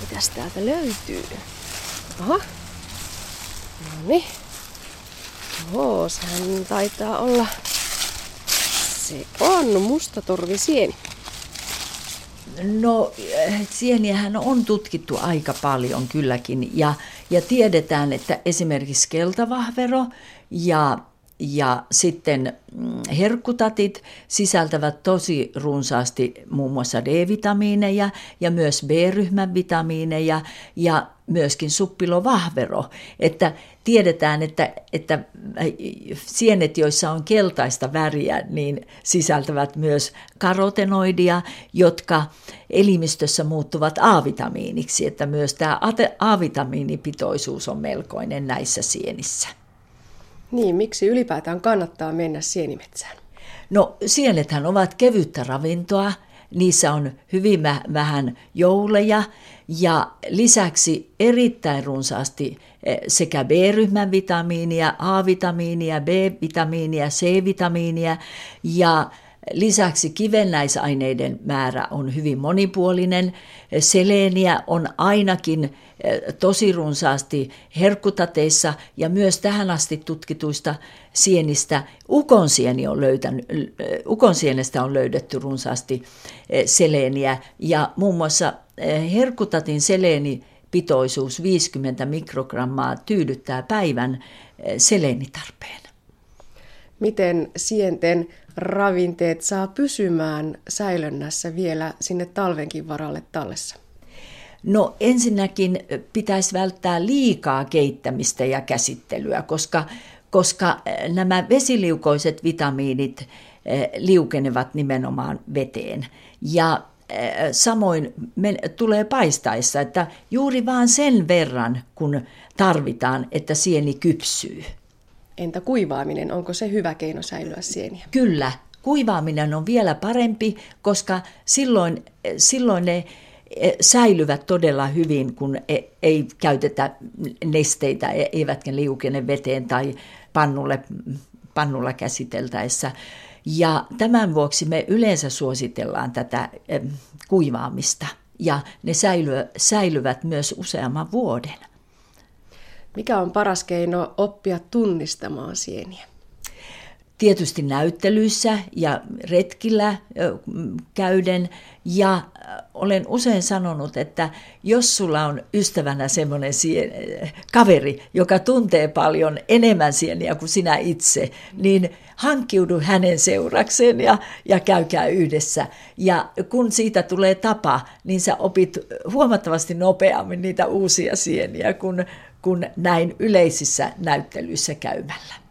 mitäs täältä löytyy? Aha. No niin. Joo, sehän taitaa olla... Se on mustatorvisieni. No sieniähän on tutkittu aika paljon kylläkin ja, ja tiedetään, että esimerkiksi keltavahvero ja ja sitten mm, herkkutatit sisältävät tosi runsaasti muun muassa D-vitamiineja ja myös B-ryhmän vitamiineja ja myöskin suppilovahvero. Että tiedetään, että, että äh, sienet, joissa on keltaista väriä, niin sisältävät myös karotenoidia, jotka elimistössä muuttuvat A-vitamiiniksi. Että myös tämä A-vitamiinipitoisuus on melkoinen näissä sienissä. Niin, miksi ylipäätään kannattaa mennä sienimetsään? No sienethän ovat kevyttä ravintoa, niissä on hyvin vähän jouleja. Ja lisäksi erittäin runsaasti eh, sekä B-ryhmän vitamiinia, A-vitamiinia, B-vitamiinia, C-vitamiinia. Ja Lisäksi kivennäisaineiden määrä on hyvin monipuolinen. Seleeniä on ainakin eh, tosi runsaasti herkkutateissa ja myös tähän asti tutkituista sienistä ukonsieni on löytänyt, eh, ukonsienestä on löydetty runsaasti eh, seleeniä ja muun muassa herkkutatin seleeni pitoisuus 50 mikrogrammaa tyydyttää päivän seleenitarpeen. Miten sienten ravinteet saa pysymään säilönnässä vielä sinne talvenkin varalle tallessa? No ensinnäkin pitäisi välttää liikaa keittämistä ja käsittelyä, koska, koska nämä vesiliukoiset vitamiinit liukenevat nimenomaan veteen. Ja samoin tulee paistaessa, että juuri vaan sen verran, kun tarvitaan, että sieni kypsyy. Entä kuivaaminen, onko se hyvä keino säilyä sieniä? Kyllä, kuivaaminen on vielä parempi, koska silloin, silloin ne e, säilyvät todella hyvin, kun e, ei käytetä nesteitä, e, eivätkä liukene veteen tai pannulle, pannulla käsiteltäessä. Ja tämän vuoksi me yleensä suositellaan tätä kuivaamista ja ne säilyvät myös useamman vuoden. Mikä on paras keino oppia tunnistamaan sieniä? Tietysti näyttelyissä ja retkillä käyden. Ja olen usein sanonut, että jos sulla on ystävänä semmoinen kaveri, joka tuntee paljon enemmän sieniä kuin sinä itse, niin hankkiudu hänen seurakseen ja, ja käykää yhdessä. Ja kun siitä tulee tapa, niin sä opit huomattavasti nopeammin niitä uusia sieniä, kun kun näin yleisissä näyttelyissä käymällä.